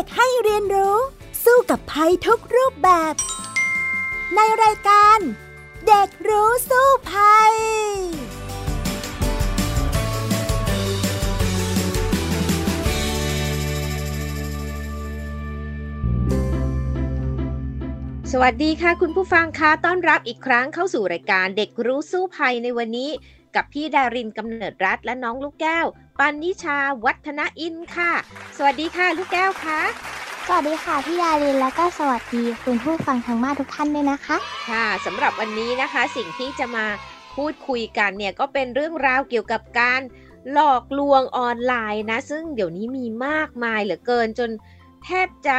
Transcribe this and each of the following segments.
ด็กให้เรียนรู้ สู้กับภัยทุกรูปแบบ ในรายการ เด็กรู้สู้ภัยสวัสดีค่ะ คุณผู้ฟังคะต้อนรับอีกครั้งเข้าสู่รายการเด็กรู้สู้ภัยในวันนี้ กับพี่ดารินกำเนิดรัฐและน้องลูกแก้ว ปันนิชาวัฒนอินค่ะ สวัสดีค่ะ ลูกแก้วคะสวัสดีค่ะพี่ยาลินแล้วก็สวัสดีคุณผู้ฟังทางบ้านทุกท่านด้วยนะคะ ค่ะสำหรับวันนี้นะคะ สิ่งที่จะมาพูดคุยกันเนี่ยก็เป็นเรื่องราวเกี่ยวกับการหลอกลวงออนไลน์นะ ซึ่งเดี๋ยวนี้มีมากมายเหลือเกินจนแทบจะ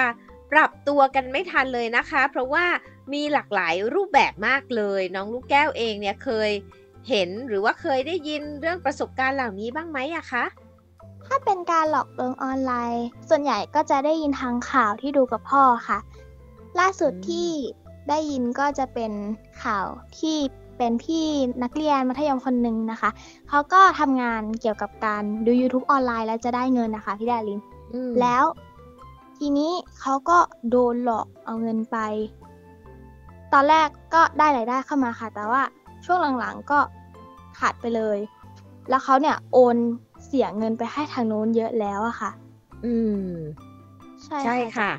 ปรับตัวกันไม่ทันเลยนะคะ เพราะว่ามีหลากหลายรูปแบบมากเลย น้องลูกแก้วเองเนี่ยเคย เห็นหรือว่าเคยได้ยินเรื่องประสบการณ์เหล่านี้บ้างไหมอะคะ ถ้าเป็นการหลอกลวงออนไลน์ ส่วนใหญ่ก็จะได้ยินทางข่าวที่ดูกับพ่อค่ะ ล่าสุดอืมที่ได้ยินก็จะเป็นข่าวที่เป็นพี่นักเรียนมัธยมคนหนึ่งนะคะ เขาก็ทำงานเกี่ยวกับการดู YouTube ออนไลน์แล้วจะได้เงินนะคะพี่ดารินอืมแล้ว ทีนี้เขาก็โดนหลอกเอาเงินไป ตอนแรกก็ได้รายได้เข้ามาค่ะ แต่ว่าช่วงหลังๆก็ ขาดไปเลย แล้วเขาเนี่ยโอนเสียเงินไปให้ทางนู้นเยอะแล้วอะค่ะ อืม ใช่ใช่ค่ะ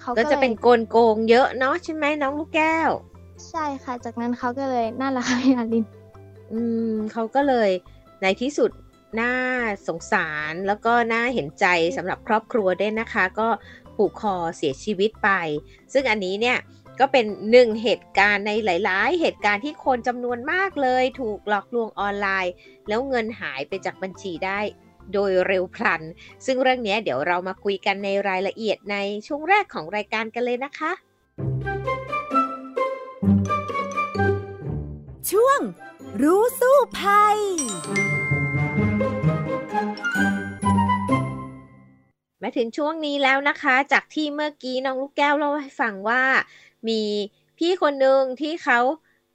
เขาก็ก็จะเป็นลยโกลโกงเยอะเนาะใช่ไหมน้องลูกแก้ว ใช่ค่ะ จากนั้นเขาก็เลยน่ารักพี่อาลิน อืมเขาก็เลยในที่สุดน่าสงสารแล้วก็น่าเห็นใจสำหรับครอบครัวด้วยนะคะ ก็ผูกคอเสียชีวิตไป ซึ่งอันนี้เนี่ย ก็เป็นหนึ่งเหตุการณ์ในหลาย ๆ เหตุการณ์ที่คนจำนวนมากเลย ถูกหลอกลวงออนไลน์ แล้วเงินหายไปจากบัญชีได้โดยเร็วพลัน ซึ่งเรื่องเนี้ยเดี๋ยวเรามาคุยกันในรายละเอียดในช่วงแรกของรายการกันเลยนะคะ ช่วงรู้สู้ภัยมาถึงช่วงนี้แล้วนะคะ จากที่เมื่อกี้น้องลูกแก้วเล่าให้ฟังว่า มีพี่คนหนึ่งที่เขา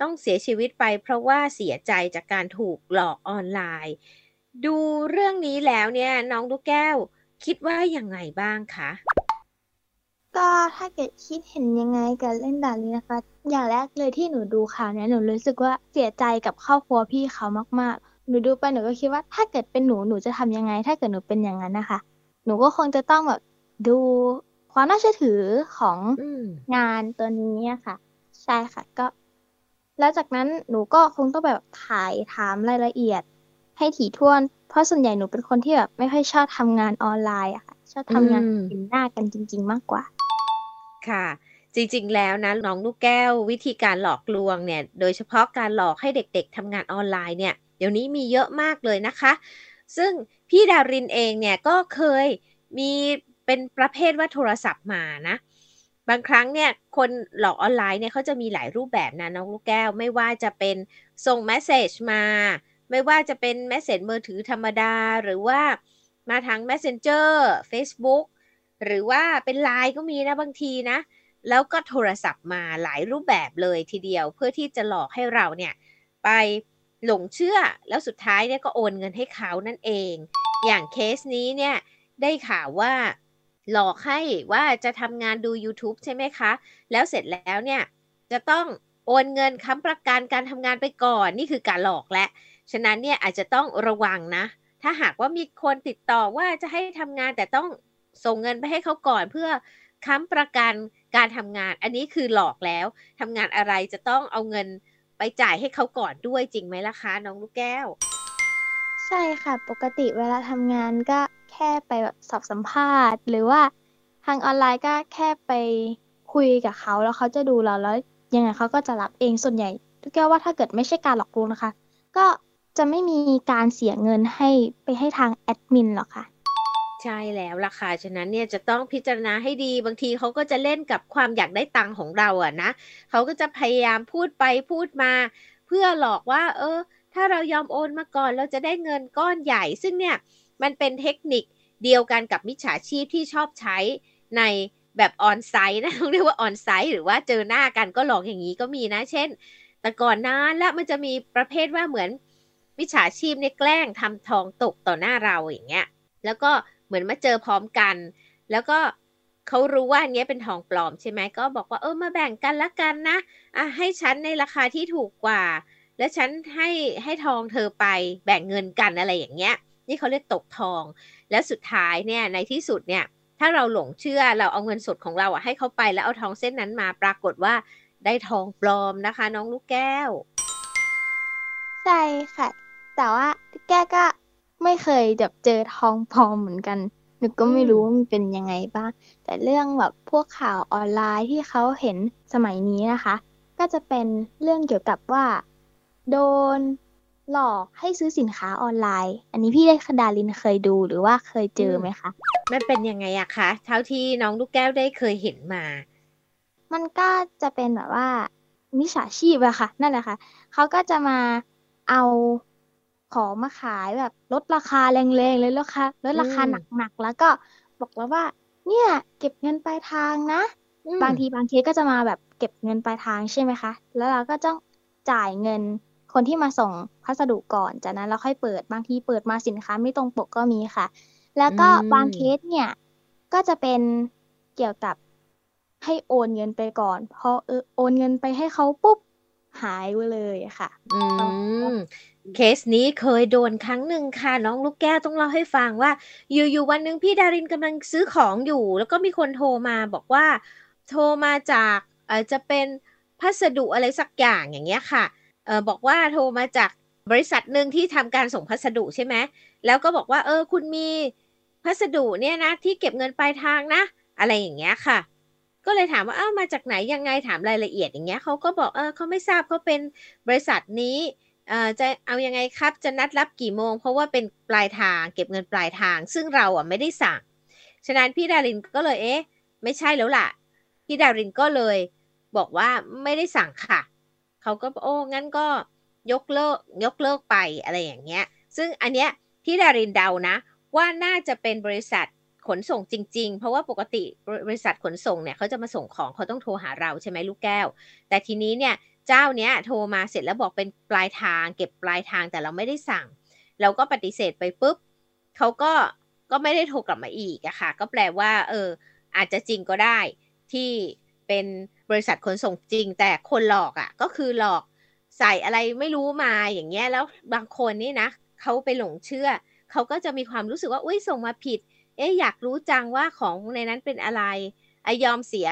ต้องเสียชีวิตไป เพราะว่าเสียใจจากการถูกหลอกออนไลน์ ดูเรื่องนี้แล้วเนี่ยน้องลูกแก้วคิดว่ายังไงบ้างคะก็ถ้าเกิดคิดเห็นยังไงกับเล่นด่านี้นะคะ อย่างแรกเลยที่หนูดูข่าวเนี้ยหนูรู้สึกว่าเสียใจกับครอบครัวพี่เขามากๆ หนูดูไปหนูก็คิดว่าถ้าเกิดเป็นหนูหนูจะทำยังไง ถ้าเกิดหนูเป็นอย่างนั้นนะคะ หนูก็คงจะต้องแบบดู ความน่าเชื่อถือของอืมงานตัวนี้อะค่ะ ใช่ค่ะก็ แล้วจากนั้นหนูก็คงต้องแบบถ่ายถามรายละเอียด ให้ถี่ถ้วน เพราะส่วนใหญ่หนูเป็นคนที่แบบไม่ค่อยชอบทำงานออนไลน์อะค่ะ ชอบทำงานอืมเห็นหน้ากันจริง ๆ มากกว่า ค่ะจริงๆ แล้วนะน้องลูกแก้ววิธีการหลอกลวงเนี่ย โดยเฉพาะการหลอกให้เด็กๆทำงานออนไลน์เนี่ย เดี๋ยวนี้มีเยอะมากเลยนะคะ ซึ่งพี่ดารินเองเนี่ยก็เคยมี เป็นประเภทว่าโทรศัพท์มานะ บางครั้งเนี่ยคนหลอกออนไลน์เนี่ยเขาจะมีหลายรูปแบบนะน้องลูกแก้ว ไม่ว่าจะเป็นส่ง message มา ไม่ว่าจะเป็น message มือถือธรรมดา หรือว่ามาทาง Messenger Facebook หรือว่าเป็นไลน์ก็มีนะบางทีนะ แล้วก็โทรศัพท์มาหลายรูปแบบเลยทีเดียว เพื่อที่จะหลอกให้เราเนี่ยไปหลงเชื่อแล้วสุดท้ายเนี่ยก็โอนเงินให้เขานั่นเอง อย่างเคสนี้เนี่ยได้ข่าวว่า หลอกให้ว่าจะทำงานดู YouTube ใช่ไหมคะ แล้วเสร็จแล้วเนี่ยจะต้องโอนเงินค้ำประกันการทำงานไปก่อนนี่คือการหลอกและ ฉะนั้นเนี่ยอาจจะต้องระวังนะ ถ้าหากว่ามีคนติดต่อว่าจะให้ทำงานแต่ต้องส่งเงินไปให้เขาก่อนเพื่อค้ำประกันการทำงาน อันนี้คือหลอกแล้วทำงานอะไรจะต้องเอาเงินไปจ่ายให้เขาก่อนด้วยจริงไหมล่ะคะน้องลูกแก้ว ใช่ค่ะ ปกติเวลาทำงานก็ แค่ไปแบบสอบสัมภาษณ์ หรือว่าทางออนไลน์ก็แค่ไปคุยกับเขาแล้วเขาจะดูเราแล้วยังไงเขาก็จะรับเองส่วนใหญ่ทุกแก้วว่าถ้าเกิดไม่ใช่การหลอกลวงนะคะ ก็จะไม่มีการเสียเงินให้ไปให้ทางแอดมินหรอกค่ะใช่แล้วล่ะค่ะ ฉะนั้นเนี่ยจะต้องพิจารณาให้ดี บางทีเขาก็จะเล่นกับความอยากได้ตังค์ของเราอะนะ เขาก็จะพยายามพูดไปพูดมา เพื่อหลอกว่า เออ ถ้าเรายอมโอนมาก่อนเราจะได้เงินก้อนใหญ่ ซึ่งเนี่ย มันเป็นเทคนิคเดียวกันกับมิจฉาชีพที่ชอบใช้ในแบบออนไซต์นะต้องเรียกว่าออนไซต์หรือว่าเจอหน้ากันก็หลอกอย่างนี้ก็มีนะ เช่น แต่ก่อนนานแล้วมันจะมีประเภทว่าเหมือนมิจฉาชีพเนี่ยแกล้งทำทองตกต่อหน้าเราอย่างเงี้ย แล้วก็เหมือนมาเจอพร้อมกัน แล้วก็เขารู้ว่าอันเนี้ยเป็นทองปลอมใช่ไหมก็บอกว่าเออมาแบ่งกันละกันนะอะให้ฉันในราคาที่ถูกกว่า แล้วฉันให้ให้ทองเธอไปแบ่งเงินกันอะไรอย่างเงี้ย นี่เขาเรียกตกทอง แล้วสุดท้ายเนี่ยในที่สุดเนี่ยถ้าเราหลงเชื่อเราเอาเงินสดของเราอะให้เขาไปแล้วเอาทองเส้นนั้นมาปรากฏว่าได้ทองปลอมนะคะ น้องลูกแก้ว ใช่ค่ะ แต่ว่าแก้ก็ไม่เคยแบบเจอทองปลอมเหมือนกันหนูก็ไม่รู้ว่ามันเป็นยังไงบ้าง แต่เรื่องแบบพวกข่าวออนไลน์ที่เขาเห็นสมัยนี้นะคะ ก็จะเป็นเรื่องเกี่ยวกับว่า โดน หลอกให้ซื้อสินค้าออนไลน์ อันนี้พี่ได้คดาลินเคยดูหรือว่าเคยเจอไหมคะ มันเป็นยังไงอะคะ เท่าที่น้องลูกแก้วได้เคยเห็นมา มันก็จะเป็นแบบว่ามิจฉาชีพอะค่ะ นั่นแหละค่ะ เขาก็จะมาเอาของมาขายแบบลดราคาแรงๆเลยลดราคาลดราคาอืมหนักๆแล้วก็บอกแล้วว่า เนี่ย เก็บเงินปลายทางนะอืมบางทีบางเคสก็จะมาแบบเก็บเงินปลายทางใช่ไหมคะ แล้วเราก็ต้องจ่ายเงิน คนที่มาส่งพัสดุก่อนจากนั้นเราค่อยเปิดบางทีเปิดมาสินค้าไม่ตรงปกก็มีค่ะ แล้วก็อืมบางเคสเนี่ย ก็จะเป็นเกี่ยวกับให้โอนเงินไปก่อนพอเออโอนเงินไปให้เขาปุ๊บหายไปเลยอะค่ะ อืม เคสนี้เคยโดนครั้งหนึ่งค่ะ น้องลูกแก้วต้องเล่าให้ฟังว่า อยู่ๆวันหนึ่งพี่ดารินกำลังซื้อของอยู่ แล้วก็มีคนโทรมาบอกว่า โทรมาจากเออจะเป็นพัสดุอะไรสักอย่างอย่างเงี้ยค่ะ เออบอกว่าโทรมาจากบริษัทหนึ่งที่ทำการส่งพัสดุใช่ไหมแล้วก็บอกว่าเออคุณมีพัสดุเนี่ยนะที่เก็บเงินปลายทางนะ อะไรอย่างเงี้ยค่ะ ก็เลยถามว่าเอ้ามาจากไหนยังไงถามรายละเอียดอย่างเงี้ยเขาก็บอกเออเขาไม่ทราบเขาเป็นบริษัทนี้เอ่อจะเอายังไงครับจะนัดรับกี่โมง เพราะว่าเป็นปลายทางเก็บเงินปลายทาง ซึ่งเราอะไม่ได้สั่งฉะนั้นพี่ดารินก็เลยเอ๊ะ ไม่ใช่แล้วล่ะ พี่ดารินก็เลยบอกว่าไม่ได้สั่งค่ะ เขาก็โอ้งั้นก็ยกเลิกยกเลิกไปอะไรอย่างเงี้ย ซึ่งอันเนี้ยพี่ดารินเดานะ ว่าน่าจะเป็นบริษัทขนส่งจริง ๆ เพราะว่าปกติบริษัทขนส่งเนี่ยเขาจะมาส่งของเขาต้องโทรหาเราใช่ไหมลูกแก้ว แต่ทีนี้เนี่ยเจ้าเนี้ยโทรมาเสร็จแล้วบอกเป็นปลายทางเก็บปลายทางแต่เราไม่ได้สั่ง เราก็ปฏิเสธไปปุ๊บเขาก็ก็ไม่ได้โทรกลับมาอีกอะค่ะ ก็แปลว่า เอออาจจะจริงก็ได้ที่ เป็นบริษัทขนส่งจริง แต่คนหลอกอะก็คือหลอกใส่อะไรไม่รู้มาอย่างเงี้ยแล้วบางคนนี่นะเขาไปหลงเชื่อเขาก็จะมีความรู้สึกว่าอุ้ยส่งมาผิด เอ๊ะอยากรู้จังว่าของในนั้นเป็นอะไรอยอมเสีย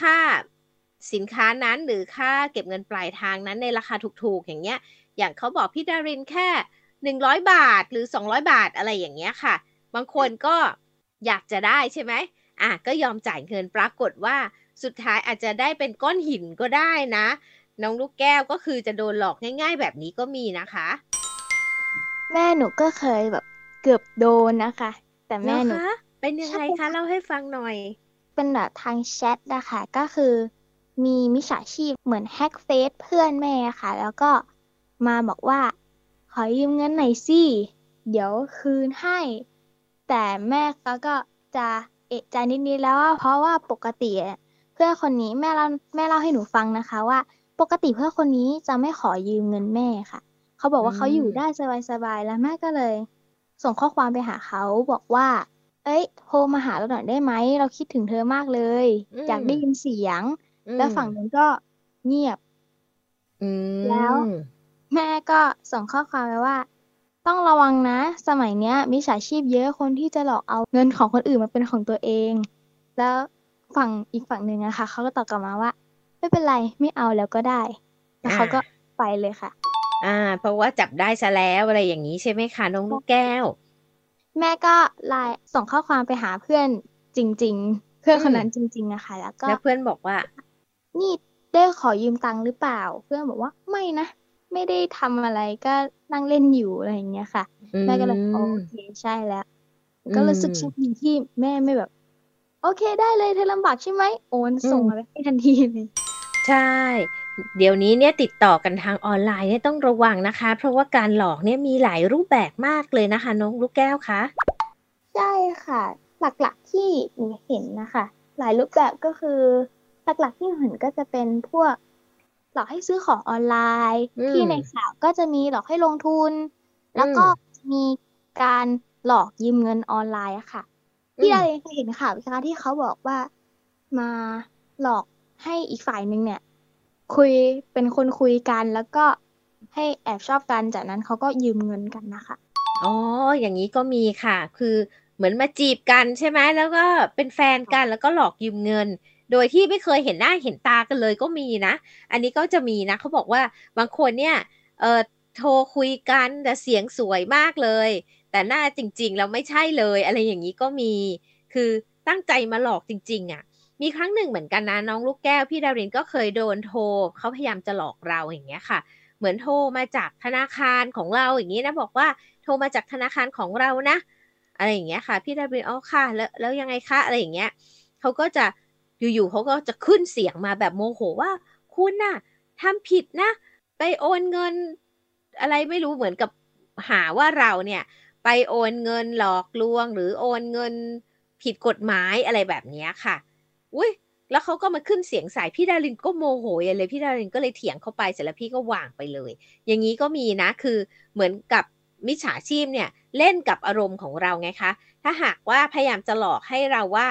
ค่าสินค้านั้นหรือค่าเก็บเงินปลายทางนั้นในราคาถูกๆ อย่างเงี้ย อย่างเขาบอกพี่ดารินแค่หนึ่งร้อยบาทหรือสองร้อยบาทอะไรอย่างเงี้ยค่ะ บางคนก็อยากจะได้ใช่ไหมอะก็ยอมจ่ายเงินปรากฏว่า สุดท้ายอาจจะได้เป็นก้อนหินก็ได้นะ น้องลูกแก้วก็คือจะโดนหลอกง่าย ๆ แบบนี้ก็มีนะคะ แม่หนูก็เคยแบบเกือบโดนนะคะ แต่แม่หนูเหรอคะเป็นยังไงใช่คะค่ะเล่าให้ฟังหน่อย เป็นแบบทางแชทนะคะก็คือมีมิจฉาชีพเหมือนแฮ็กเฟซเพื่อนแม่ค่ะ แล้วก็มาบอกว่า ขอยืมเงินหน่อยสิเดี๋ยวคืนให้ แต่แม่เขาก็จะเอะใจนิดๆแล้วว่าเพราะว่าปกติอะเพื่อนคนนี้แม่เล่าแม่เล่าให้หนูฟังนะคะว่า ปกติเพื่อนคนนี้จะไม่ขอยืมเงินแม่ค่ะ เขาบอกว่าอืมเขาอยู่ได้สบายๆแล้วแม่ก็เลย ส่งข้อความไปหาเขาบอกว่า เอ้ยโทรมาหาเราหน่อยได้ไหมเราคิดถึงเธอมากเลยอืมอยากได้ยินเสียงอืมแล้วฝั่งนู้นก็เงียบอืมแล้วแม่ก็ส่งข้อความไปว่า ต้องระวังนะ สมัยเนี้ยมิจฉาชีพเยอะคนที่จะหลอกเอาเงินของคนอื่นมาเป็นของตัวเอง แล้ว ฝั่งอีกฝั่งหนึ่งนะคะเขาก็ตอบกลับมาว่า ไม่เป็นไรไม่เอาแล้วก็ได้แล้วเขาก็ไปเลยค่ะ อ่า เพราะว่าจับได้ซะแล้วอะไรอย่างนี้ใช่ไหมคะน้องลูกแก้ว แม่ก็ไลน์ส่งข้อความไปหาเพื่อนจริง ๆ เพื่อนอืมคนนั้นจริงๆอะค่ะ แล้วก็แล้วเพื่อนบอกว่า นี่ได้ขอยืมตังค์หรือเปล่า เพื่อนบอกว่าไม่นะไม่ได้ทำอะไรก็นั่งเล่นอยู่อะไรอย่างเงี้ยค่ะอืมแม่ก็เลยโอเคใช่แล้ว ก็รู้สึกอืมโชคดีที่แม่ไม่แบบ โอเคได้เลยเธอลำบากใช่ไหมโอนส่งอืมมาให้ทันทีเลยใช่ เดี๋ยวนี้เนี่ยติดต่อกันทางออนไลน์เนี่ยต้องระวังนะคะ เพราะว่าการหลอกเนี่ยมีหลายรูปแบบมากเลยนะคะ น้องลูกแก้วคะใช่ค่ะ หลักๆที่หนูเห็นนะคะ หลายรูปแบบก็คือ หลักๆที่หนูเห็นก็จะเป็นพวกหลอกให้ซื้อของออนไลน์อืมที่ในข่าวก็จะมีหลอกให้ลงทุน แล้วก็อืมมีการหลอกยืมเงินออนไลน์อะ ค่ะพี่ดาเองเคยเห็นข่าวไหมคะที่เขาบอกว่ามาหลอกให้อีกฝ่ายหนึ่งเนี่ย คุยเป็นคนคุยกันแล้วก็ให้แอบชอบกันจากนั้นเขาก็ยืมเงินกันนะคะอ๋ออย่างนี้ก็มีค่ะ คือเหมือนมาจีบกันใช่ไหมแล้วก็เป็นแฟนกันแล้วก็หลอกยืมเงิน โดยที่ไม่เคยเห็นหน้าเห็นตากันเลยก็มีนะ อันนี้ก็จะมีนะเขาบอกว่าบางคนเนี่ยเออโทรคุยกันแต่เสียงสวยมากเลย แต่หน้าจริง ๆ แล้วไม่ใช่เลย อะไรอย่างนี้ก็มี คือตั้งใจมาหลอกจริง ๆอะ มีครั้งหนึ่งเหมือนกันนะน้องลูกแก้วพี่ดารินก็เคยโดนโทรเขาพยายามจะหลอกเราอย่างเงี้ยค่ะ เหมือนโทรมาจากธนาคารของเราอย่างนี้นะบอกว่าโทรมาจากธนาคารของเรานะ อะไรอย่างเงี้ยค่ะ พี่ดารินอ๋อค่ะแล้วแล้วยังไงคะอะไรอย่างเงี้ยเขาก็จะอยู่ๆเขาก็จะขึ้นเสียงมาแบบโมโหว่า คุณน่ะทำผิดนะ ไปโอนเงินอะไรไม่รู้เหมือนกับหาว่าเราเนี่ย ไปโอนเงินหลอกลวง หรือโอนเงินผิดกฎหมายอะไรแบบนี้ค่ะ อุ้ยแล้วเขาก็มาขึ้นเสียงใส่พี่ดารินก็โมโหยเลยพี่ดารินก็เลยเถียงเข้าไปเสร็จแล้วพี่ก็วางไปเลย อย่างนี้ก็มีนะคือเหมือนกับมิจฉาชีพเนี่ยเล่นกับอารมณ์ของเราไงคะ ถ้าหากว่าพยายามจะหลอกให้เราว่า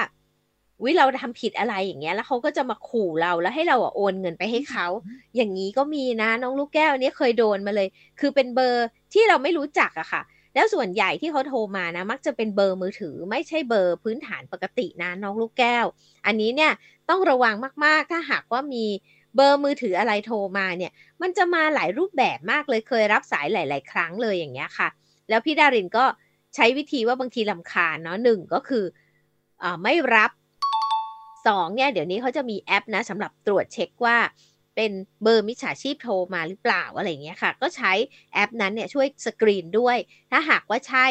วิเราทำผิดอะไรอย่างเงี้ย แล้วเขาก็จะมาขู่เราแล้วให้เราโอนเงินไปให้เขา อย่างนี้ก็มีนะน้องลูกแก้วอันนี้เคยโดนมาเลย คือเป็นเบอร์ที่เราไม่รู้จักอะค่ะ แล้วส่วนใหญ่ที่เขาโทรมานะ มักจะเป็นเบอร์มือถือไม่ใช่เบอร์พื้นฐานปกตินะน้องลูกแก้ว อันนี้เนี่ยต้องระวังมากๆ ถ้าหากว่ามีเบอร์มือถืออะไรโทรมาเนี่ย มันจะมาหลายรูปแบบมากเลยเคยรับสายหลาย ๆ ครั้งเลยอย่างเงี้ยค่ะ แล้วพี่ดารินก็ใช้วิธีว่าบางทีลำคาญเนาะหนึ่งก็คืออไม่รับสองเนี่ยเดี๋ยวนี้เขาจะมีแอปนะสำหรับตรวจเช็คว่า เป็นเบอร์มิจฉาชีพโทรมาหรือเปล่าอะไรเงี้ยค่ะ ก็ใช้แอปนั้นเนี่ยช่วยสกรีนด้วย ถ้าหากว่าใช่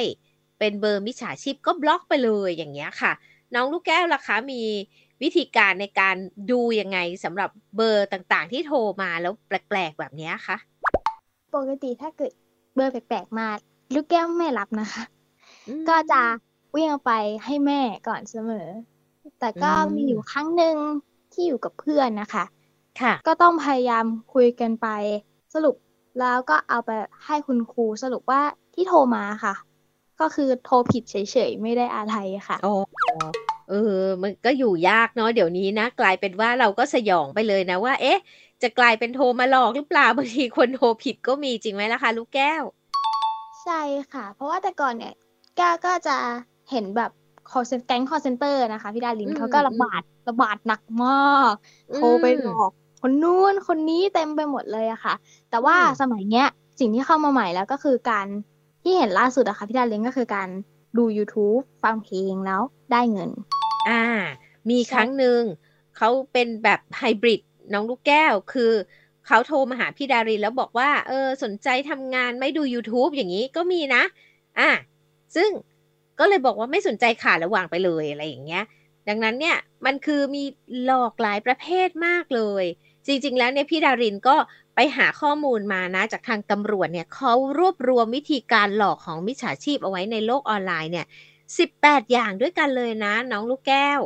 เป็นเบอร์มิจฉาชีพก็บล็อกไปเลยอย่างเงี้ยค่ะ น้องลูกแก้วล่ะคะมีวิธีการในการดูยังไงสำหรับเบอร์ต่างๆ ที่โทรมาแล้วแปลกๆแบบนี้คะปกติถ้าเกิดเบอร์แปลกๆมาลูกแก้วไม่รับนะคะ ก็จะวิ่งไปให้แม่ก่อนเสมอ แต่ก็มีอยู่ครั้งหนึ่งที่อยู่กับเพื่อนนะคะ ค่ะ ก็ต้องพยายามคุยกันไป สรุปแล้วก็เอาไปให้คุณครูสรุปว่าที่โทรมาค่ะ ก็คือโทรผิดเฉยๆ ไม่ได้อะไรค่ะโอ้เออ มันก็อยู่ยากเนาะเดี๋ยวนี้นะ กลายเป็นว่าเราก็สยองไปเลยนะว่า เอ๊ะ จะกลายเป็นโทรมาหลอกหรือเปล่าบางทีคนโทรผิดก็มีจริงไหมล่ะคะลูกแก้ว ใช่ค่ะ เพราะว่าแต่ก่อนเนี่ยแก้วก็จะเห็นแบบ call cen แก๊ง call center นะคะ พี่ดารินเขาก็ระบาดระบาดหนักมาก โทรไปหลอก คนนู้นคนนี้เต็มไปหมดเลยอะค่ะ แต่ว่าสมัยเนี้ยสิ่งที่เข้ามาใหม่แล้วก็คือการที่เห็นล่าสุดอะค่ะพี่ดารินก็คือการดู YouTube ฟังเพลงแล้วได้เงิน อ่า มีครั้งหนึ่งเขาเป็นแบบไฮบริดน้องลูกแก้ว คือเขาโทรมาหาพี่ดารินแล้วบอกว่า เออ สนใจทำงานไม่ดู YouTube อย่างนี้ก็มีนะ อะซึ่งก็เลยบอกว่าไม่สนใจขาดแล้ววางไปเลยอะไรอย่างเงี้ย ดังนั้นเนี่ย มันคือมีหลอกหลายประเภทมากเลย จริงๆ แล้วเนี่ยพี่ดารินก็ไปหาข้อมูลมานะ จากทางตำรวจเนี่ยเขารวบรวมวิธีการหลอกของมิจฉาชีพเอาไว้ในโลกออนไลน์เนี่ยสิบแปดอย่างด้วยกันเลยนะ น้องลูกแก้ว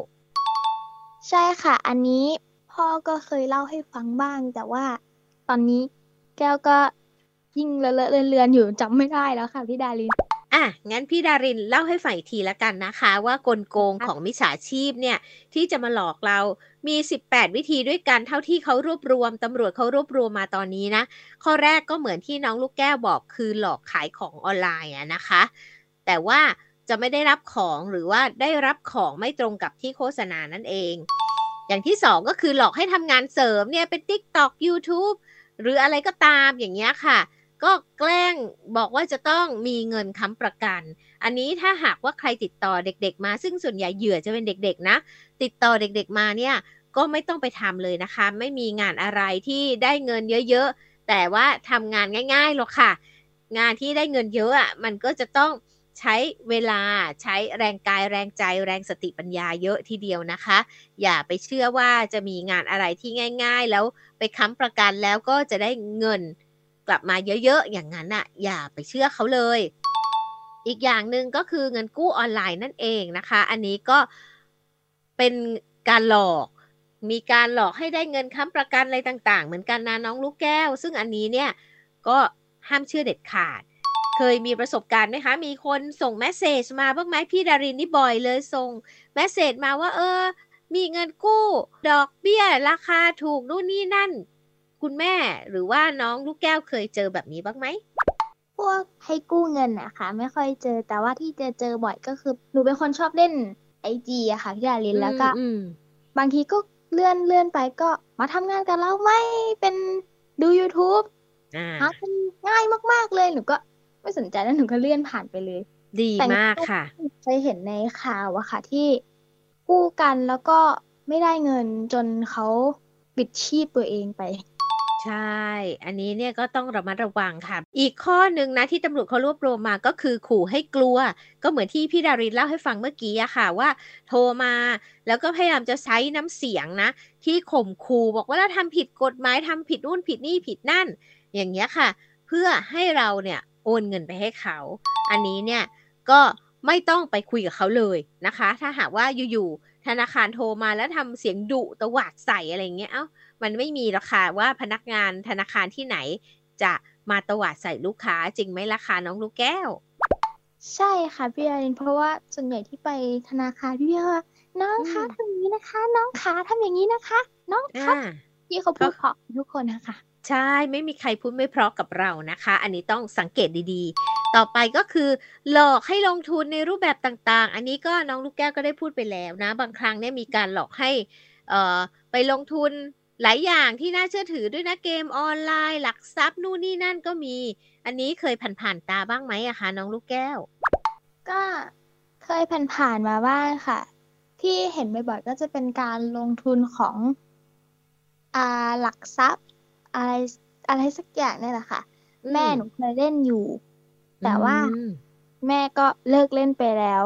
ใช่ค่ะ อันนี้พ่อก็เคยเล่าให้ฟังบ้าง แต่ว่าตอนนี้แก้วก็ยิ่งเลอะเลือนอยู่จำไม่ได้แล้วค่ะพี่ดาริน อะ งั้นพี่ดารินเล่าให้ฝ่ายทีละกันนะคะ ว่ากลโกงของมิจฉาชีพเนี่ย ที่จะมาหลอกเรา มี 18 วิธีด้วยกันเท่าที่เขารวบรวมตำรวจเขารวบรวมมาตอนนี้นะ ข้อแรกก็เหมือนที่น้องลูกแก้วบอกคือหลอกขายของออนไลน์นะคะ แต่ว่าจะไม่ได้รับของหรือว่าได้รับของไม่ตรงกับที่โฆษณานั่นเอง อย่างที่สองก็คือหลอกให้ทำงานเสริมเนี่ยเป็น TikTok YouTube หรืออะไรก็ตามอย่างเงี้ยค่ะ ก็แกล้งบอกว่าจะต้องมีเงินค้ำประกัน อันนี้ถ้าหากว่าใครติดต่อเด็ก ๆ มา ซึ่งส่วนใหญ่เหยื่อจะเป็นเด็ก ๆ นะ ติดต่อเด็ก ๆ มาเนี่ยก็ไม่ต้องไปทำเลยนะคะ ไม่มีงานอะไรที่ได้เงินเยอะๆ แต่ว่าทำงานง่ายๆหรอกค่ะ งานที่ได้เงินเยอะอะมันก็จะต้องใช้เวลาใช้แรงกายแรงใจแรงสติปัญญาเยอะทีเดียวนะคะ อย่าไปเชื่อว่าจะมีงานอะไรที่ง่าย ๆ แล้วไปค้ำประกันแล้วก็จะได้เงิน กลับมาเยอะๆ อย่างนั้นอะอย่าไปเชื่อเขาเลย อีกอย่างหนึ่งก็คือเงินกู้ออนไลน์นั่นเองนะคะ อันนี้ก็เป็นการหลอก มีการหลอกให้ได้เงินค้ำประกันอะไรต่างๆ เหมือนกันนะน้องลูกแก้ว ซึ่งอันนี้เนี่ยก็ห้ามเชื่อเด็ดขาด เคยมีประสบการณ์ไหมคะ มีคนส่งแมสเซจมาบ้างไหมพี่ดารินนี่บ่อยเลยส่งแมสเซจมาว่าเออ มีเงินกู้ ดอกเบี้ย ราคาถูกนู่นนี่นั่น คุณแม่หรือว่าน้องลูกแก้วเคยเจอแบบนี้บ้างไหมพวกให้กู้เงินนะคะ ไม่ค่อยเจอแต่ว่าที่เจอเจอบ่อยก็คือหนูเป็นคนชอบเล่นไอจีอะค่ะพี่ดารินแล้วก็อืมบางทีก็เลื่อนเลื่อนไปก็มาทำงานกับเราไหม่เป็นดู YouTube อ่าหาเงินง่ายมาก ๆ เลยหนูก็ไม่สนใจแล้วหนูก็เลื่อนผ่านไปเลย ดีแต่มากค่ะเคยเห็นในข่าวอะค่ะ ที่กู้กันแล้วก็ไม่ได้เงินจนเขาปิดชีพตัวเองไป ใช่ อันนี้เนี่ยก็ต้องระมัดระวังค่ะ อีกข้อหนึ่งนะที่ตำรวจเขารวบรวมมาก็คือขู่ให้กลัว ก็เหมือนที่พี่ดารินเล่าให้ฟังเมื่อกี้อะค่ะว่า โทรมา แล้วก็พยายามจะใช้น้ำเสียงนะ ที่ข่มขู่บอกว่าเราทำผิดกฎหมายทำผิดนู่นผิดนี่ผิดนั่น อย่างเงี้ยค่ะ เพื่อให้เราเนี่ยโอนเงินไปให้เขา อันนี้เนี่ยก็ไม่ต้องไปคุยกับเขาเลยนะคะ ถ้าหากว่าอยู่ๆธนาคารโทรมาแล้วทำเสียงดุตวาดใส่อะไรเงี้ยเอ้า มันไม่มีหรอกค่ะว่าพนักงานธนาคารที่ไหน จะมาตวาดใส่ลูกค้าจริงไหมราคาน้องลูกแก้ว ใช่ค่ะพี่ดารินเพราะว่าส่วนใหญ่ที่ไปธนาคารพี่พี่ว่าน้องคะอืมทำอย่างนี้นะคะ น้องคะทำอย่างนี้นะคะ น้องคะอ่าพี่เขาพูดเพราะทุกคนนะคะใช่ไม่มีใครพูดไม่เพราะกับเรานะคะ อันนี้ต้องสังเกตดีๆ ต่อไปก็คือ หลอกให้ลงทุนในรูปแบบต่างๆ อันนี้ก็น้องลูกแก้วก็ได้พูดไปแล้วนะ บางครั้งเนี่ยมีการหลอกให้เอ่อไปลงทุน หลายอย่างที่น่าเชื่อถือด้วยนะเกมออนไลน์ หลักทรัพย์นู่นนี่นั่นก็มี อันนี้เคยผ่านๆตาบ้างไหมอะคะน้องลูกแก้ว ก็เคยผ่านๆมาบ้างค่ะ ที่เห็นบ่อยๆก็จะเป็นการลงทุนของอ่าหลักทรัพย์อะไรอะไรสักอย่างนี่แหละค่ะอืมแม่หนูเคยเล่นอยู่ แต่ว่าอืมแม่ก็เลิกเล่นไปแล้ว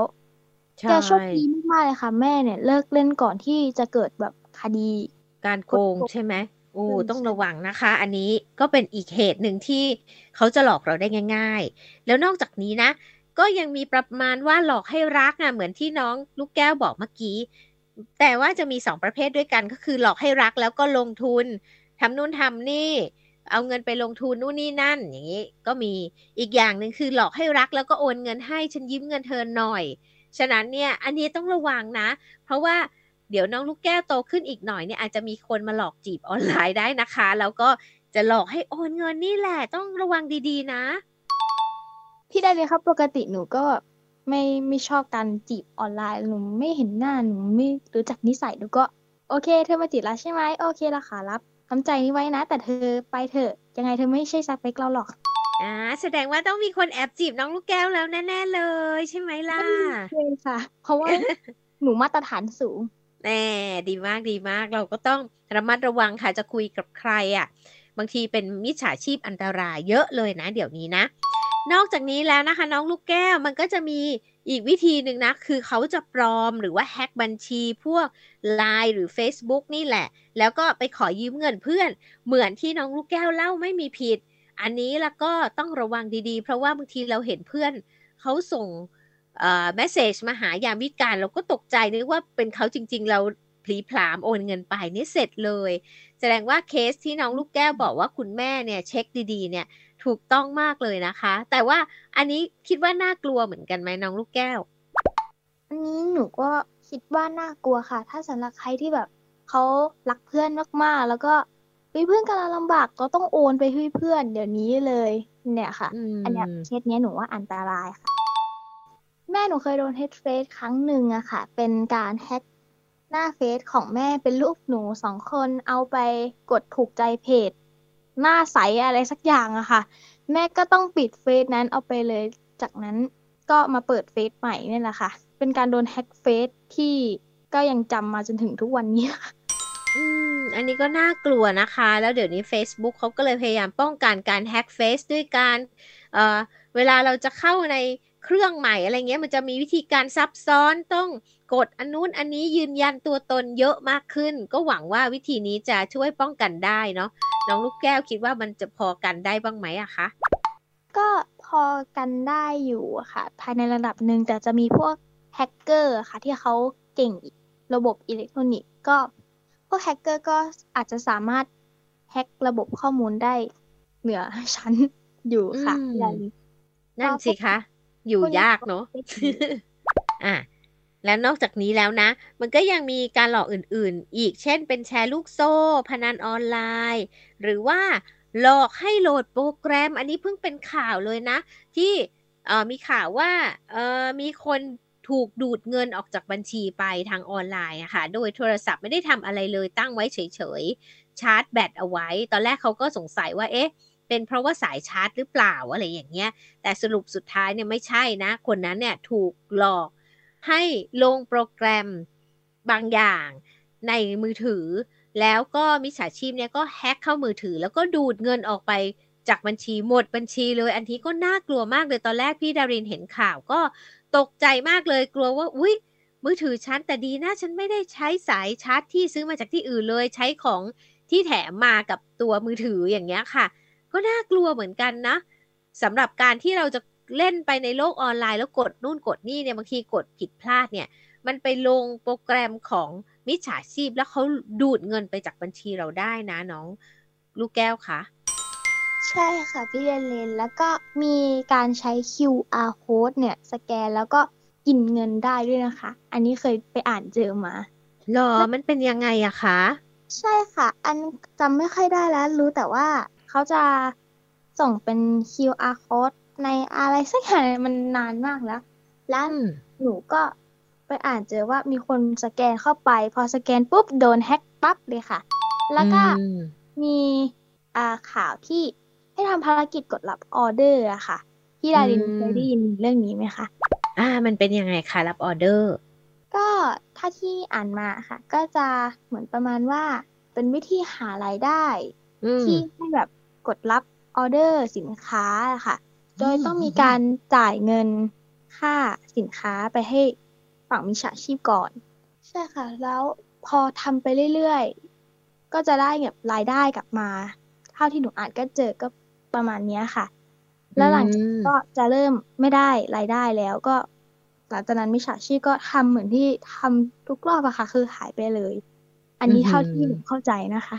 ใช่แกโชคดีมากๆเลยค่ะ แม่เนี่ย เลิกเล่นก่อนที่จะเกิดแบบคดี การโกงใช่ไหมโอ้ใช่ต้องระวังนะคะ อันนี้ก็เป็นอีกเหตุหนึ่งที่เขาจะหลอกเราได้ง่าย ๆ แล้วนอกจากนี้นะ ก็ยังมีประมาณว่าหลอกให้รักอะเหมือนที่น้องลูกแก้วบอกเมื่อกี้ แต่ว่าจะมีสองประเภทด้วยกันก็คือหลอกให้รักแล้วก็ลงทุนทำนู่นทำนี่ เอาเงินไปลงทุนนู่นนี่นั่น อย่างนี้ก็มีอีกอย่างหนึ่งคือหลอกให้รักแล้วก็โอนเงินให้ฉันยืมเงินเธอหน่อย ฉะนั้นเนี่ยอันนี้ต้องระวังนะ เพราะว่า เดี๋ยวน้องลูกแก้วโตขึ้นอีกหน่อยเนี่ยอาจจะมีคนมาหลอกจีบออนไลน์ได้นะคะ แล้วก็จะหลอกให้โอนเงินนี่แหละ ต้องระวังดีๆนะ พี่ได้เลยครับปกติหนูก็แบบไม่ไม่ชอบการจีบออนไลน์หนูไม่เห็นหน้าหนูไม่รู้จักนิสัยหนูก็ โอเค เธอมาจีบแล้วใช่ไหมโอเคละค่ะรับทำใจนี้ไว้นะ แต่เธอไปเถอะ ยังไงเธอไม่ใช่สเปคเราหรอกอ่าแสดงว่าต้องมีคนแอบจีบน้องลูกแก้วแล้วแน่ๆเลย ใช่ไหมล่ะใช่ค่ะ เพราะว่าหนูมาตรฐานสูง แน่ดีมากดีมากเราก็ต้องระมัดระวังค่ะจะคุยกับใครอะบางทีเป็นมิจฉาชีพอันตรายเยอะเลยนะ เดี๋ยวนี้นะ นอกจากนี้แล้วนะคะ น้องลูกแก้วมันก็จะมีอีกวิธีหนึ่งนะ คือเขาจะปลอมหรือว่าแฮ็กบัญชีพวก Line หรือ Facebook นี่แหละ แล้วก็ไปขอยืมเงินเพื่อน เหมือนที่น้องลูกแก้วเล่าไม่มีผิด อันนี้แล้วก็ต้องระวังดีๆ เพราะว่าบางทีเราเห็นเพื่อนเขาส่ง เอ่อ message มาหายามวิการเราก็ตกใจนึกว่าเป็นเขาจริง ๆ เราพลีพลามโอนเงินไปนี่เสร็จเลย แสดงว่าเคสที่น้องลูกแก้วบอกว่าคุณแม่เนี่ยเช็คดีๆ เนี่ยถูกต้องมากเลยนะคะ แต่ว่าอันนี้คิดว่าน่ากลัวเหมือนกันไหมน้องลูกแก้ว อันนี้หนูก็คิดว่าน่ากลัวค่ะ ถ้าสำหรับใครที่แบบเขารักเพื่อนมากๆ แล้วก็เฮ้ยเพื่อนกำลังลำบากก็ต้องโอนไปให้เพื่อนเดี๋ยวนี้เลย เนี่ยค่ะอืมอันเนี้ยเคสเนี้ยหนูว่าอันตรายค่ะ แม่หนูเคยโดนแฮ็กเฟซครั้งหนึ่งอะค่ะ เป็นการแฮ็กหน้าเฟซของแม่เป็นรูปหนูสองคนเอาไปกดถูกใจเพจ หน้าใสอะไรสักอย่างอะค่ะ แม่ก็ต้องปิดเฟซนั้นเอาไปเลยจากนั้นก็มาเปิดเฟซใหม่เนี่ยแหละค่ะ เป็นการโดนแฮ็กเฟซที่ก็ยังจำมาจนถึงทุกวันนี้อืม อันนี้ก็น่ากลัวนะคะ แล้วเดี๋ยวนี้ Facebook เขาก็เลยพยายามป้องกันการแฮ็กเฟซด้วยการ เอ่อ เวลาเราจะเข้าใน เครื่องใหม่อะไรเงี้ยมันจะมีวิธีการซับซ้อนต้องกดอันนู้นอันนี้ยืนยันตัวตนเยอะมากขึ้น ก็หวังว่าวิธีนี้จะช่วยป้องกันได้เนาะน้องลูกแก้วคิดว่ามันจะพอกันได้บ้างไหมอะคะก็พอกันได้อยู่อะค่ะ ภายในระดับหนึ่งแต่จะมีพวกแฮกเกอร์อะค่ะ ที่เขาเก่งระบบอิเล็กทรอนิกส์ก็พวกแฮกเกอร์ก็อาจจะสามารถแฮกระบบข้อมูลได้เหนือชั้นอยู่ค่ะอืมอย่างนั่นสิคะ อยู่ยากเนาะอะแล้วนอกจากนี้แล้วนะ มันก็ยังมีการหลอกอื่นๆ อีกเช่นเป็นแชร์ลูกโซ่ พนันออนไลน์ หรือว่าหลอกให้โหลดโปรแกรม อันนี้เพิ่งเป็นข่าวเลยนะ ที่มีข่าวว่ามีคนถูกดูดเงินออกจากบัญชีไปทางออนไลน์อะค่ะ โดยโทรศัพท์ไม่ได้ทำอะไรเลยตั้งไว้เฉยๆ ชาร์จแบตเอาไว้ ตอนแรกเขาก็สงสัยว่าเอ๊ะ เป็นเพราะว่าสายชาร์จหรือเปล่าอะไรอย่างเงี้ย แต่สรุปสุดท้ายเนี่ยไม่ใช่นะ คนนั้นเนี่ยถูกหลอกให้ลงโปรแกรมบางอย่างในมือถือ แล้วก็มิจฉาชีพเนี่ยก็แฮ็กเข้ามือถือ แล้วก็ดูดเงินออกไปจากบัญชีหมดบัญชีเลย อันนี้ก็น่ากลัวมากเลยตอนแรกพี่ดารินเห็นข่าวก็ตกใจมากเลยกลัวว่าอุ้ยมือถือฉันแต่ดีนะฉันไม่ได้ใช้สายชาร์จที่ซื้อมาจากที่อื่นเลยใช้ของที่แถมมากับตัวมือถืออย่างเงี้ยค่ะ ก็น่ากลัวเหมือนกันนะสำหรับการที่เราจะเล่นไปในโลกออนไลน์แล้วกดนู่นกดนี่เนี่ยบางทีกดผิดพลาดเนี่ย มันไปลงโปรแกรมของมิจฉาชีพแล้วเขาดูดเงินไปจากบัญชีเราได้นะน้อง ลูกแก้วคะใช่ค่ะพี่เรนเลนแล้วก็มีการใช้ QR code เนี่ย สแกนแล้วก็กินเงินได้ด้วยนะคะ อันนี้เคยไปอ่านเจอมาหรอมันเป็นยังไงอะคะ ใช่ค่ะ อันจำไม่ค่อยได้แล้ว รู้แต่ว่า เขาจะส่งเป็น QR code ในอะไรสักอย่างมันนานมากแล้ว แล้วหนูก็ไปอ่านเจอว่ามีคนสแกนเข้าไป พอสแกนปุ๊บ โดนแฮ็กปั๊บเลยค่ะ แล้วก็มีข่าวที่ให้ทำภารกิจกดรับออเดอร์อะค่ะพี่ดารินเคยได้ยินเรื่องนี้ไหมคะ อ่า มันเป็นยังไงคะรับออเดอร์ ก็ถ้าที่อ่านมาค่ะ ก็จะเหมือนประมาณว่าเป็นวิธีหารายได้ ที่ให้แบบกดรับออเดอร์สินค้าค่ะ โดยต้องมีการจ่ายเงินค่าสินค้าไปให้ฝั่งมิจฉาชีพก่อน ใช่ค่ะ แล้วพอทำไปเรื่อยๆ ก็จะได้แบบรายได้กลับมาเท่าที่หนูอ่านก็เจอก็ประมาณนี้ค่ะ แล้วหลังจากก็จะเริ่มไม่ได้รายได้แล้วก็ หลังจากนั้นมิจฉาชีพก็ทำเหมือนที่ทำทุกรอบอะค่ะ คือหายไปเลย อันนี้เท่าที่หนูเข้าใจนะคะ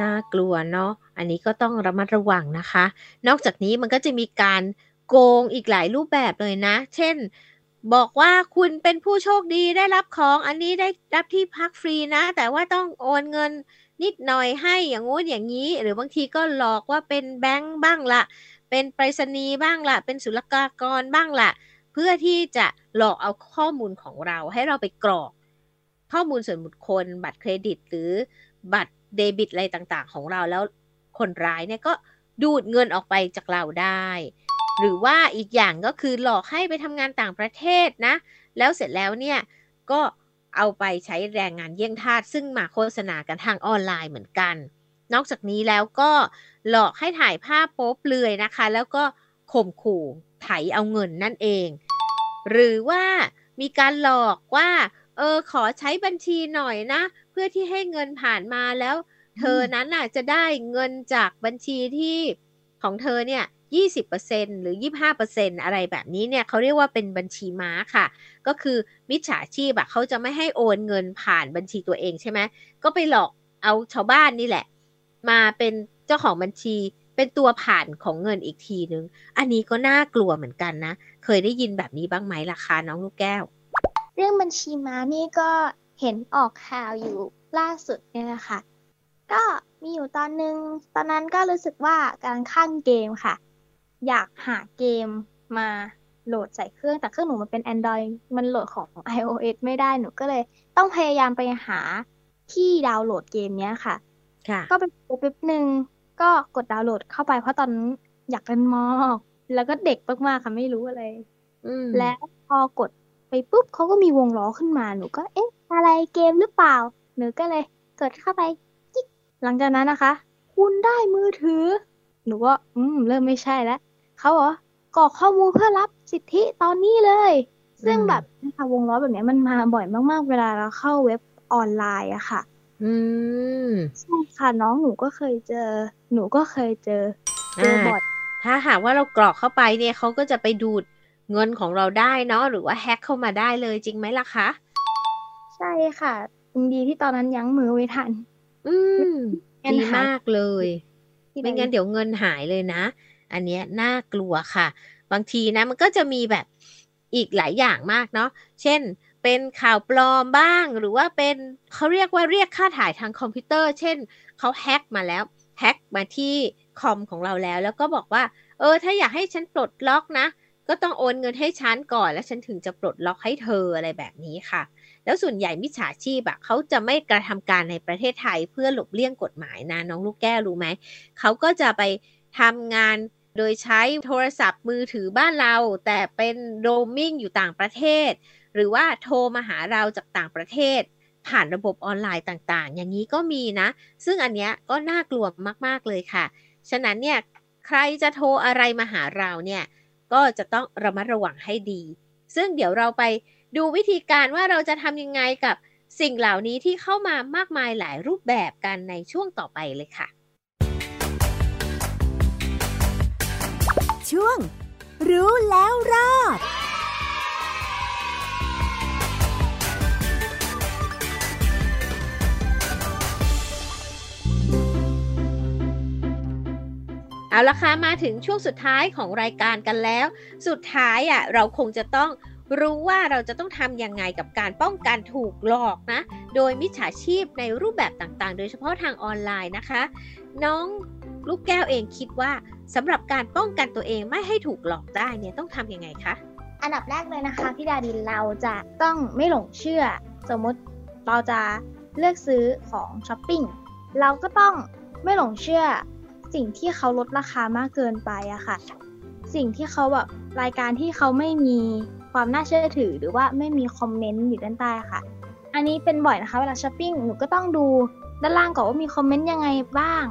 น่ากลัวเนาะอันนี้ก็ต้องระมัดระวังนะคะ นอกจากนี้มันก็จะมีการโกงอีกหลายรูปแบบเลยนะ เช่น บอกว่าคุณเป็นผู้โชคดีได้รับของอันนี้ได้รับที่พักฟรีนะ แต่ว่าต้องโอนเงินนิดหน่อยให้อย่างงู้นอย่างนี้ หรือบางทีก็หลอกว่าเป็นแบงค์บ้างละเป็นไปรษณีย์บ้างละเป็นศุลกากรบ้างละเพื่อที่จะหลอกเอาข้อมูลของเราให้เราไปกรอก ข้อมูลส่วนบุคคล บัตรเครดิต หรือบัตร เดบิตอะไรต่างๆ ของเราแล้วคนร้ายเนี่ยก็ดูดเงินออกไปจากเราได้ หรือว่าอีกอย่างก็คือหลอกให้ไปทำงานต่างประเทศนะ แล้วเสร็จแล้วเนี่ยก็เอาไปใช้แรงงานเยี่ยงทาสซึ่งมาโฆษณากันทางออนไลน์เหมือนกัน นอกจากนี้แล้วก็หลอกให้ถ่ายภาพโป๊เปลือยนะคะ แล้วก็ข่มขู่ไถเอาเงินนั่นเอง หรือว่ามีการหลอกว่าเออขอใช้บัญชีหน่อยนะ พื่อที่ให้เงินผ่านมาแล้ว เธอนั้นน่ะจะได้เงินจากบัญชีที่ของเธอเนี่ย20%หรือ 25%อะไรแบบนี้เนี่ยเขาเรียกว่าเป็นบัญชีม้าค่ะ ก็คือมิจฉาชีพอะเขาจะไม่ให้โอนเงินผ่านบัญชีตัวเองใช่ไหมก็ไปหลอกเอาชาวบ้านนี่แหละ มาเป็นเจ้าของบัญชีเป็นตัวผ่านของเงินอีกทีนึง อันนี้ก็น่ากลัวเหมือนกันนะ เคยได้ยินแบบนี้บ้างไหมล่ะคะน้องลูกแก้ว เรื่องบัญชีม้านี่ก็ เห็นออกข่าวอยู่ล่าสุดเนี่ยนะคะ ก็มีอยู่ตอนนึง ตอนนั้นก็รู้สึกว่าการข้างเกมค่ะ อยากหาเกมมาโหลดใส่เครื่องแต่เครื่องหนูมันเป็น Android มันโหลดของ iOS ไม่ได้หนูก็เลย ต้องพยายามไปหาที่ดาวน์โหลดเกมเนี้ยค่ะค่ะก็ไปแป๊บหนึ่งก็กดดาวน์โหลดเข้าไปเพราะตอนนั้นอยากเล่นมอก แล้วก็เด็กมากๆค่ะไม่รู้อะไร แล้วพอกดไปปุ๊บเขาก็มีวงล้อขึ้นมาหนูก็เอ๊ะ อะไรเกมหรือเปล่า หนูก็เลยกดเข้าไปจิ๊กหลังจากนั้นนะคะ คุณได้มือถือ หนูก็อืมเริ่มไม่ใช่แล้วเขาเหรอกรอกข้อมูลเพื่อรับสิทธิตอนนี้เลย ซึ่งแบบนะคะวงล้อแบบนี้มันมาบ่อยมากๆ เวลาเราเข้าเว็บออนไลน์อะค่ะ อืมใช่ค่ะน้องหนูก็เคยเจอ หนูก็เคยเจอเจอบ่อยถ้าหากว่าเรากรอกเข้าไปเนี่ยเขาก็จะไปดูด เงินของเราได้เนาะหรือว่าแฮ็กเข้ามาได้เลยจริงไหมล่ะคะ ใช่ค่ะดีที่ตอนนั้นยั้งมือไว้ทัน อืมดีมากเลยไม่งั้นเดี๋ยวเงินหายเลยนะ อันนี้น่ากลัวค่ะ บางทีนะมันก็จะมีแบบอีกหลายอย่างมากเนาะเช่น เป็นข่าวปลอมบ้าง หรือว่าเป็นเขาเรียกว่าเรียกค่าถ่ายทางคอมพิวเตอร์ เช่นเขาแฮ็กมาแล้วแฮ็กมาที่คอมของเราแล้ว แล้วก็บอกว่า เออ ถ้าอยากให้ฉันปลดล็อกนะ ก็ต้องโอนเงินให้ฉันก่อน แล้วฉันถึงจะปลดล็อกให้เธออะไรแบบนี้ค่ะ แล้วส่วนใหญ่มิจฉาชีพอะเขาจะไม่กระทำการในประเทศไทยเพื่อหลบเลี่ยงกฎหมายนะน้องลูกแก้วรู้ไหมเขาก็จะไปทำงานโดยใช้โทรศัพท์มือถือบ้านเรา แต่เป็นโรมมิ่งอยู่ต่างประเทศ หรือว่าโทรมาหาเราจากต่างประเทศ ผ่านระบบออนไลน์ต่างๆ อย่างนี้ก็มีนะ ซึ่งอันเนี้ยก็น่ากลัวมากๆเลยค่ะ ฉะนั้นเนี่ยใครจะโทรอะไรมาหาเราเนี่ย ก็จะต้องระมัดระวังให้ดี ซึ่งเดี๋ยวเราไปดูวิธีการว่าเราจะทำยังไงกับสิ่งเหล่านี้ที่เข้ามามากมายหลายรูปแบบกันในช่วงต่อไปเลยค่ะ ช่วง รู้แล้วรอด เอาละค่ะมาถึงช่วงสุดท้ายของรายการกันแล้ว สุดท้ายอะเราคงจะต้องรู้ว่าเราจะต้องทำยังไงกับการป้องกันถูกหลอกนะ โดยมิจฉาชีพในรูปแบบต่างๆ โดยเฉพาะทางออนไลน์นะคะ น้องลูกแก้วเองคิดว่าสำหรับการป้องกันตัวเองไม่ให้ถูกหลอกได้เนี่ยต้องทำยังไงคะ อันดับแรกเลยนะคะพี่ดาดินเราจะต้องไม่หลงเชื่อ สมมติเราจะเลือกซื้อของช้อปปิ้งเราก็ต้องไม่หลงเชื่อ สิ่งที่เขาลดราคามากเกินไปอะค่ะ สิ่งที่เขาแบบรายการที่เขาไม่มีความน่าเชื่อถือ หรือว่าไม่มีคอมเมนต์อยู่ด้านใต้ค่ะ อันนี้เป็นบ่อยนะคะเวลาช้อปปิ้งหนูก็ต้องดูด้านล่างก่อนว่ามีคอมเมนต์ยังไงบ้าง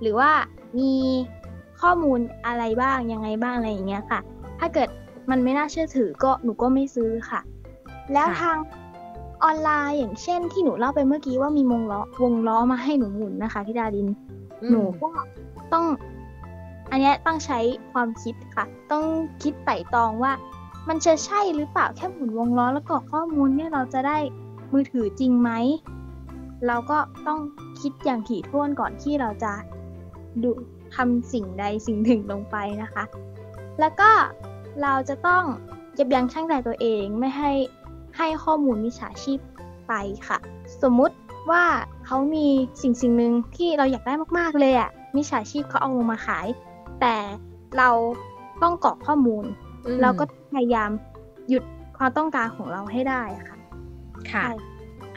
หรือว่ามีข้อมูลอะไรบ้างยังไงบ้างอะไรอย่างเงี้ยค่ะ ถ้าเกิดมันไม่น่าเชื่อถือก็หนูก็ไม่ซื้อค่ะ แล้วทางออนไลน์อย่างเช่นที่หนูเล่าไปเมื่อกี้ว่ามีวงล้อวงล้อมาให้หนูหมุนนะคะพี่ดาดิน หนูก็ต้อง อันเนี้ยต้องใช้ความคิดค่ะ ต้องคิดไต่ตรองว่า มันจะใช่หรือเปล่าแค่หมุนวงล้อแล้วกรอกข้อมูลเนี่ยเราจะได้มือถือจริงไหม เราก็ต้องคิดอย่างถี่ถ้วนก่อนที่เราจะดูทำสิ่งใดสิ่งหนึ่งลงไปนะคะ แล้วก็เราจะต้องยับยั้งชั่งใจตัวเองไม่ให้ให้ข้อมูลมิจฉาชีพไปค่ะ สมมุติว่า เขามีสิ่งสิ่งหนึ่งที่เราอยากได้มากๆเลยอะ่ะมิจฉาชีพเขาเอาลงมาขาย แต่เราต้องกรอกข้อมูลอืมเราก็พยายามหยุดความต้องการของเราให้ได้อะค่ะ ค่ะใช่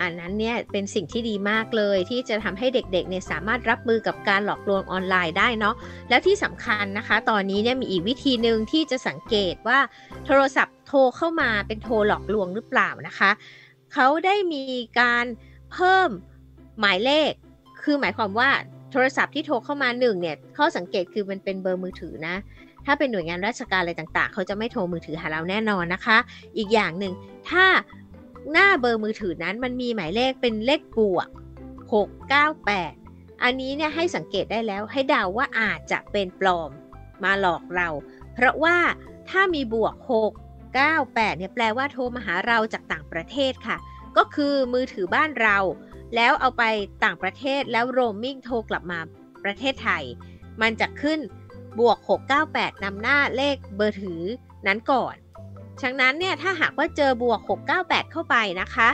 อันนั้นเนี่ยเป็นสิ่งที่ดีมากเลยที่จะทำให้เด็กๆเนี่ยสามารถรับมือกับการหลอกลวงออนไลน์ได้เนาะ แล้วที่สำคัญนะคะ ตอนนี้เนี่ยมีอีกวิธีหนึ่งที่จะสังเกตว่าโทรศัพท์โทรเข้ามาเป็นโทรหลอกลวงหรือเปล่านะคะ เขาได้มีการเพิ่ม หมายเลข คือหมายความว่าโทรศัพท์ที่โทรเข้ามาหนึ่งเนี่ยข้อสังเกตคือมันเป็นเบอร์มือถือนะ ถ้าเป็นหน่วยงานราชการอะไรต่างๆ เขาจะไม่โทรมือถือหาเราแน่นอนนะคะ อีกอย่างหนึ่งถ้าหน้าเบอร์มือถือนั้นมันมีหมายเลขเป็นเลขบวก 698 อันนี้เนี่ยให้สังเกตได้แล้วให้เดาว่าอาจจะเป็นปลอมมาหลอกเรา เพราะว่าถ้ามีบวก 6 9 8 เนี่ยแปลว่าโทรมาหาเราจากต่างประเทศค่ะ ก็คือมือถือบ้านเรา แล้วเอาไปต่างประเทศแล้วโรมมิ่งโทรกลับมาประเทศไทย มันจะขึ้นบวก 698นำหน้าเลขเบอร์ถือนั้นก่อนฉะนั้นเนี่ยถ้าหากว่าเจอบวก 698 เข้าไปนะคะ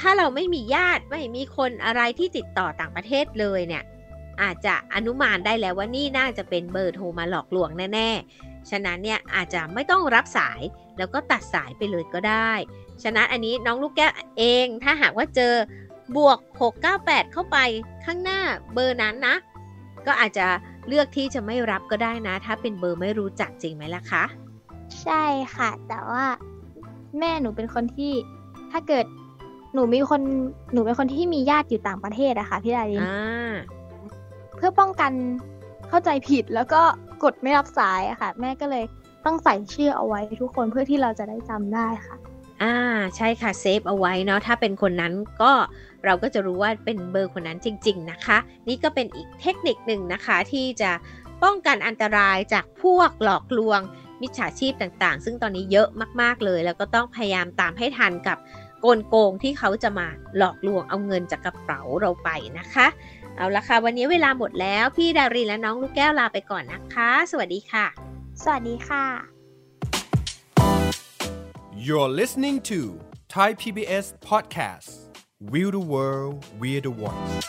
ถ้าเราไม่มีญาติไม่มีคนอะไรที่ติดต่อต่างประเทศเลยเนี่ยอาจจะอนุมานได้แล้วว่านี่น่าจะเป็นเบอร์โทรมาหลอกลวงแน่ๆ ฉะนั้นเนี่ยอาจจะไม่ต้องรับสายแล้วก็ตัดสายไปเลยก็ได้ ฉะนั้นอันนี้น้องลูกแก้วเองถ้าหากว่าเจอ บวก 698 เข้าไปข้างหน้าเบอร์นั้นนะ ก็อาจจะเลือกที่จะไม่รับก็ได้นะ ถ้าเป็นเบอร์ไม่รู้จักจริงไหมล่ะคะ ใช่ค่ะ แต่ว่าแม่หนูเป็นคนที่ถ้าเกิดหนูมีคนหนูเป็นคนที่มีญาติอยู่ต่างประเทศอะค่ะพี่ดารินอ่าเพื่อป้องกันเข้าใจผิดแล้วก็กดไม่รับสายอะค่ะ แม่ก็เลยต้องใส่ชื่อเอาไว้ทุกคนเพื่อที่เราจะได้จำได้ค่ะ อ่าใช่ค่ะเซฟเอาไว้เนาะถ้าเป็นคนนั้นก็ เราก็จะรู้ว่าเป็นเบอร์คนนั้นจริง ๆ นะคะ นี่ก็เป็นอีกเทคนิคหนึ่งนะคะที่จะป้องกันอันตรายจากพวกหลอกลวง มิจฉาชีพต่างๆ ซึ่งตอนนี้เยอะมากๆเลย แล้วก็ต้องพยายามตามให้ทันกับกลโกงที่เขาจะมาหลอกลวงเอาเงินจากกระเป๋าเราไปนะคะ เอาละค่ะ วันนี้เวลาหมดแล้ว พี่ดารินและน้องลูกแก้วลาไปก่อนนะคะ สวัสดีค่ะ สวัสดีค่ะ You're listening to Thai PBS Podcast We're the world, we're the one.